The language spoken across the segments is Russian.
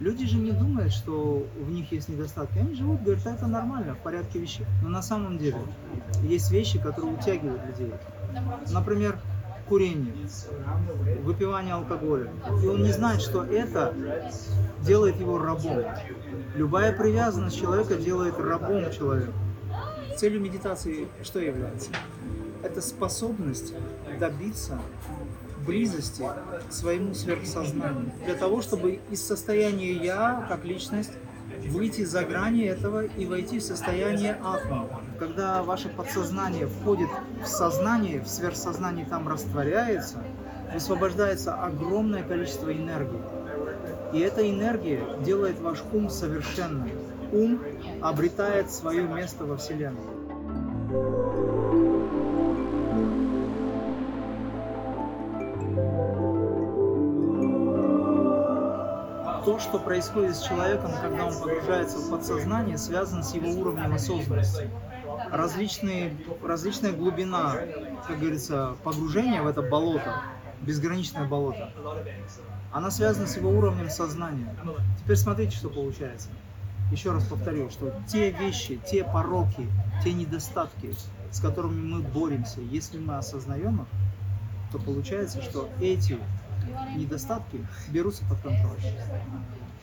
Люди же не думают, что в них есть недостатки. Они живут, говорят, это нормально, в порядке вещей. Но на самом деле есть вещи, которые утягивают людей. Например, курение, выпивание алкоголя. И он не знает, что это делает его рабом. Любая привязанность человека делает рабом человека. Целью медитации что является? Это способность добиться близости к своему сверхсознанию. Для того, чтобы из состояния «я» как личность выйти за грани этого и войти в состояние атма. Когда ваше подсознание входит в сознание, в сверхсознание там растворяется, высвобождается огромное количество энергии. И эта энергия делает ваш ум совершенным. Ум обретает свое место во Вселенной. То, что происходит с человеком, когда он погружается в подсознание, связано с его уровнем осознанности. Различные, различная глубина, как говорится, погружения в это болото, безграничное болото, она связана с его уровнем сознания. Теперь смотрите, что получается. Еще раз повторю, что те вещи, те пороки, те недостатки, с которыми мы боремся, если мы осознаем их, то получается, что эти недостатки берутся под контроль.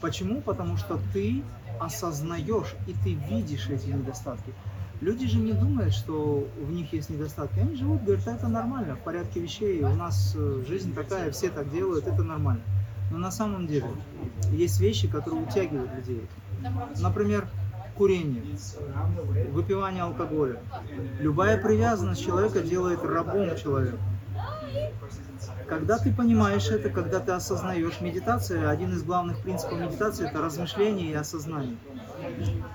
Почему? Потому что ты осознаешь и ты видишь эти недостатки. Люди же не думают, что в них есть недостатки. Они живут, говорят, это нормально, в порядке вещей, у нас э, жизнь такая, все так делают, это нормально. Но на самом деле есть вещи, которые утягивают людей. Например, курение, выпивание алкоголя. Любая привязанность человека делает рабом человека. Когда ты понимаешь это, когда ты осознаешь, медитация, один из главных принципов медитации – это размышление и осознание.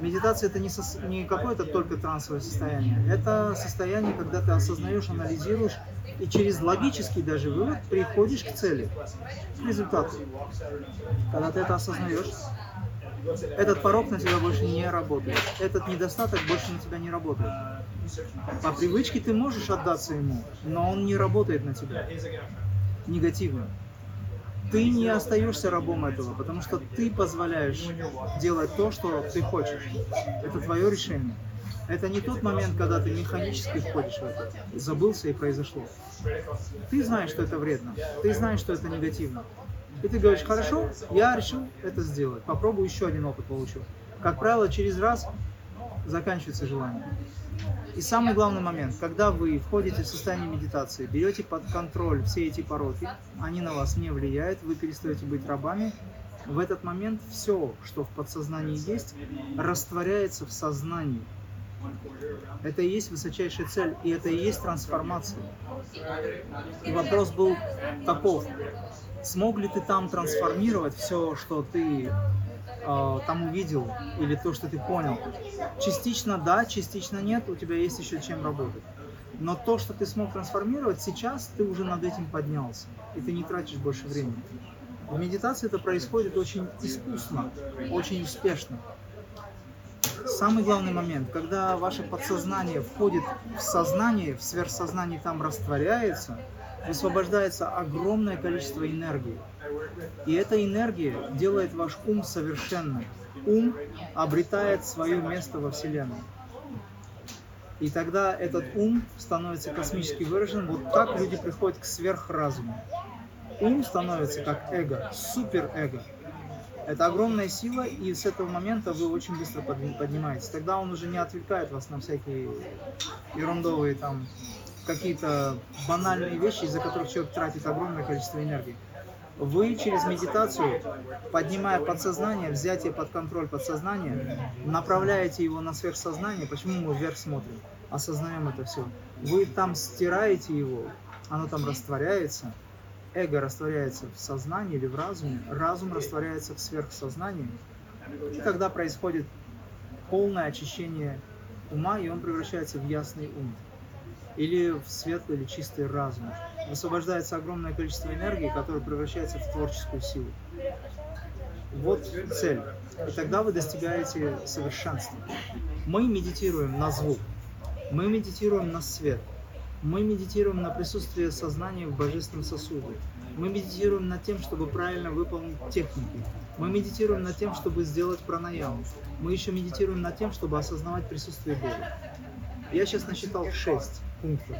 Медитация – это не, со, не какое-то только трансовое состояние, это состояние, когда ты осознаешь, анализируешь и через логический даже вывод приходишь к цели, к результату. Когда ты это осознаешь, этот порог на тебя больше не работает, этот недостаток больше на тебя не работает. По привычке ты можешь отдаться ему, но он не работает на тебя негативно. Ты не остаешься рабом этого, потому что ты позволяешь делать то, что ты хочешь. Это твое решение. Это не тот момент, когда ты механически входишь в это. Забылся и произошло. Ты знаешь, что это вредно. Ты знаешь, что это негативно. И ты говоришь, хорошо, я решил это сделать. Попробую еще один опыт получу. Как правило, через раз заканчивается желание. И самый главный момент, когда вы входите в состояние медитации, берете под контроль все эти пороки, они на вас не влияют, вы перестаете быть рабами, в этот момент все, что в подсознании есть, растворяется в сознании. Это и есть высочайшая цель, и это и есть трансформация. И вопрос был таков, смог ли ты там трансформировать все, что ты э, там увидел или то, что ты понял. Частично да, частично нет, у тебя есть еще чем работать. Но то, что ты смог трансформировать, сейчас ты уже над этим поднялся, и ты не тратишь больше времени. В медитации это происходит очень искусно, очень успешно. Самый главный момент, когда ваше подсознание входит в сознание, в сверхсознание там растворяется, высвобождается огромное количество энергии. И эта энергия делает ваш ум совершенным. Ум обретает свое место во Вселенной. И тогда этот ум становится космически выражен. Вот так люди приходят к сверхразуму. Ум становится как эго, суперэго. Это огромная сила, и с этого момента вы очень быстро поднимаетесь. Тогда он уже не отвлекает вас на всякие ерундовые там какие-то банальные вещи, из-за которых человек тратит огромное количество энергии. Вы через медитацию, поднимая подсознание, взятие под контроль подсознания, направляете его на сверхсознание. Почему мы вверх смотрим? Осознаем это все. Вы там стираете его, оно там растворяется, эго растворяется в сознании или в разуме, разум растворяется в сверхсознании. И тогда происходит полное очищение ума, и он превращается в ясный ум или в светлый или чистый разум. Высвобождается огромное количество энергии, которая превращается в творческую силу. Вот цель. И тогда вы достигаете совершенства. Мы медитируем на звук, мы медитируем на свет, Мы медитируем на присутствие сознания в божественном сосуде. Мы медитируем над тем, чтобы правильно выполнить техники. Мы медитируем над тем, чтобы сделать пранаяму. Мы еще медитируем над тем, чтобы осознавать присутствие Бога. Я сейчас насчитал шесть пунктов.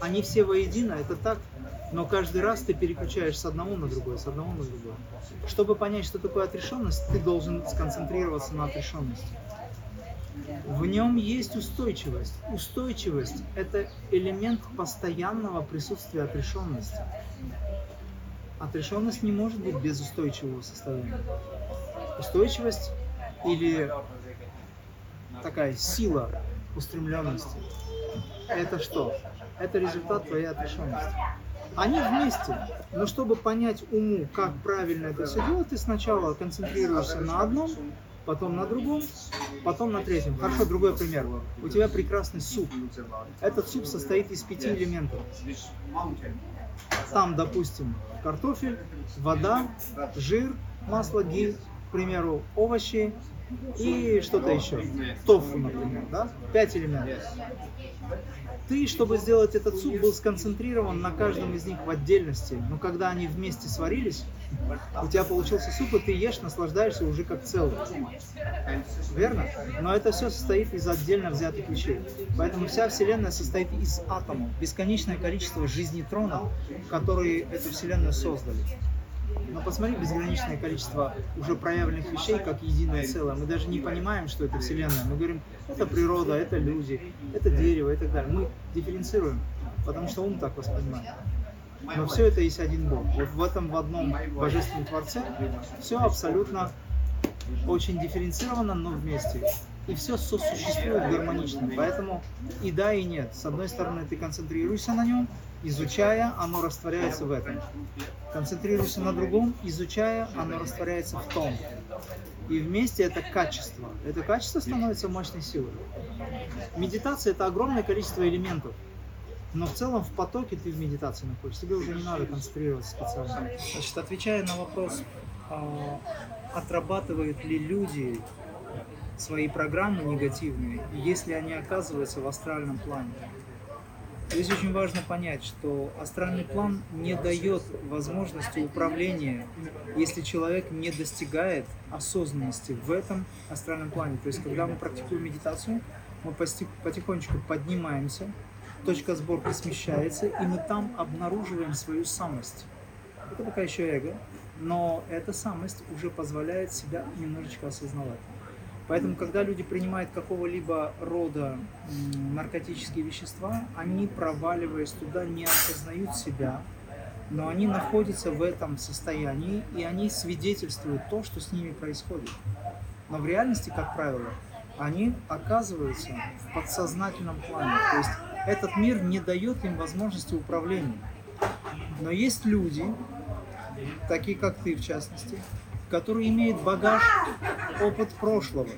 Они все воедино, это так, но каждый раз ты переключаешь с одного на другое, с одного на другое. Чтобы понять, что такое отрешенность, ты должен сконцентрироваться на отрешенности. В нем есть устойчивость. Устойчивость – это элемент постоянного присутствия отрешенности. Отрешенность не может быть без устойчивого состояния. Устойчивость или такая сила устремленности – это что? Это результат твоей отрешенности. Они вместе. Но чтобы понять уму, как правильно это все делать, ты сначала концентрируешься на одном, потом на другом, потом на третьем. Хорошо, другой пример. У тебя прекрасный суп. Этот суп состоит из пяти элементов. Там, допустим, картофель, вода, жир, масло, гель, к примеру, овощи и что-то еще. Тофу, например, да? Пять элементов. Ты, чтобы сделать этот суп, был сконцентрирован на каждом из них в отдельности. Но когда они вместе сварились, у тебя получился суп, и ты ешь, наслаждаешься уже как целый. Верно? Но это все состоит из отдельно взятых вещей. Поэтому вся Вселенная состоит из атомов. Бесконечное количество жизнетронов, которые эту Вселенную создали. Но посмотри безграничное количество уже проявленных вещей как единое целое. Мы даже не понимаем, что это Вселенная. Мы говорим, это природа, это люди, это дерево и так далее. Мы дифференцируем, потому что ум так воспринимает. Но все это есть один Бог. Вот в этом в одном Божественном Творце все абсолютно очень дифференцировано, но вместе. И все сосуществует гармонично. Поэтому и да, и нет. С одной стороны, ты концентрируешься на нем, изучая, оно растворяется в этом. Концентрируйся на другом, изучая, оно растворяется в том. И вместе это качество. Это качество становится мощной силой. Медитация это огромное количество элементов. Но в целом в потоке ты в медитации находишься. Тебе уже не надо концентрироваться специально. Значит, отвечая на вопрос, а, отрабатывают ли люди свои программы негативные, если они оказываются в астральном плане. Здесь очень важно понять, что астральный план не дает возможности управления, если человек не достигает осознанности в этом астральном плане. То есть, когда мы практикуем медитацию, мы потихонечку поднимаемся, точка сборки смещается, и мы там обнаруживаем свою самость. Это пока еще эго, но эта самость уже позволяет себя немножечко осознавать. Поэтому, когда люди принимают какого-либо рода наркотические вещества, они, проваливаясь туда, не осознают себя, но они находятся в этом состоянии, и они свидетельствуют то, что с ними происходит. Но в реальности, как правило, они оказываются в подсознательном плане. То есть этот мир не дает им возможности управления. Но есть люди, такие как ты в частности, которые имеют багаж, опыт прошлого.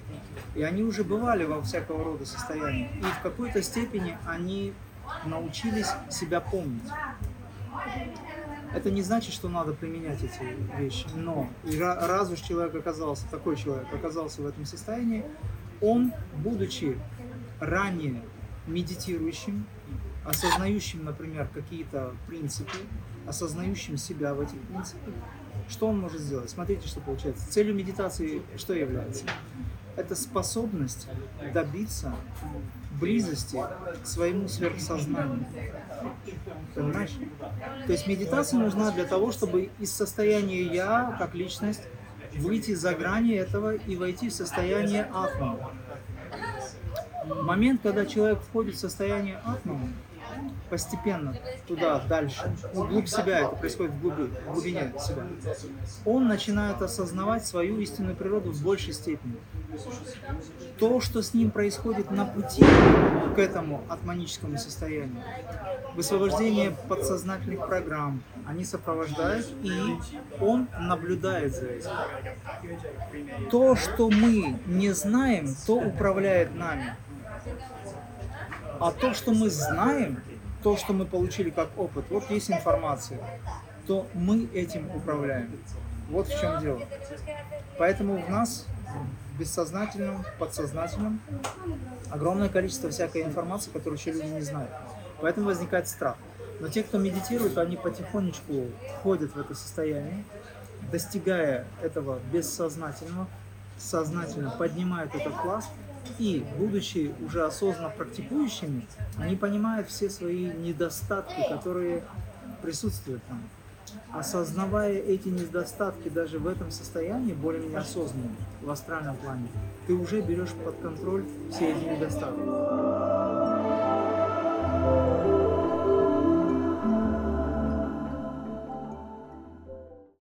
И они уже бывали во всякого рода состояниях. И в какой-то степени они научились себя помнить. Это не значит, что надо применять эти вещи, но раз уж человек оказался, такой человек оказался в этом состоянии, он, будучи ранее медитирующим, осознающим, например, какие-то принципы, осознающим себя в этих принципах, что он может сделать? Смотрите, что получается. Целью медитации что является? Это способность добиться близости к своему сверхсознанию. Понимаешь? То есть медитация нужна для того, чтобы из состояния «я» как личность выйти за грани этого и войти в состояние атмана. Момент, когда человек входит в состояние атмана, постепенно туда, дальше, вглубь себя, это происходит в, глуби, в глубине себя, он начинает осознавать свою истинную природу в большей степени. То, что с ним происходит на пути к этому атманическому состоянию, высвобождение подсознательных программ, они сопровождают, и он наблюдает за этим. То, что мы не знаем, то управляет нами. А то, что мы знаем, то, что мы получили как опыт, вот есть информация, то мы этим управляем. Вот в чем дело. Поэтому в нас, в бессознательном, подсознательном, огромное количество всякой информации, которую еще люди не знают. Поэтому возникает страх. Но те, кто медитирует, они потихонечку входят в это состояние, достигая этого бессознательного, сознательно поднимают этот пласт, и, будучи уже осознанно практикующими, они понимают все свои недостатки, которые присутствуют там. Осознавая эти недостатки даже в этом состоянии, более-менее осознанно, в астральном плане, ты уже берешь под контроль все эти недостатки.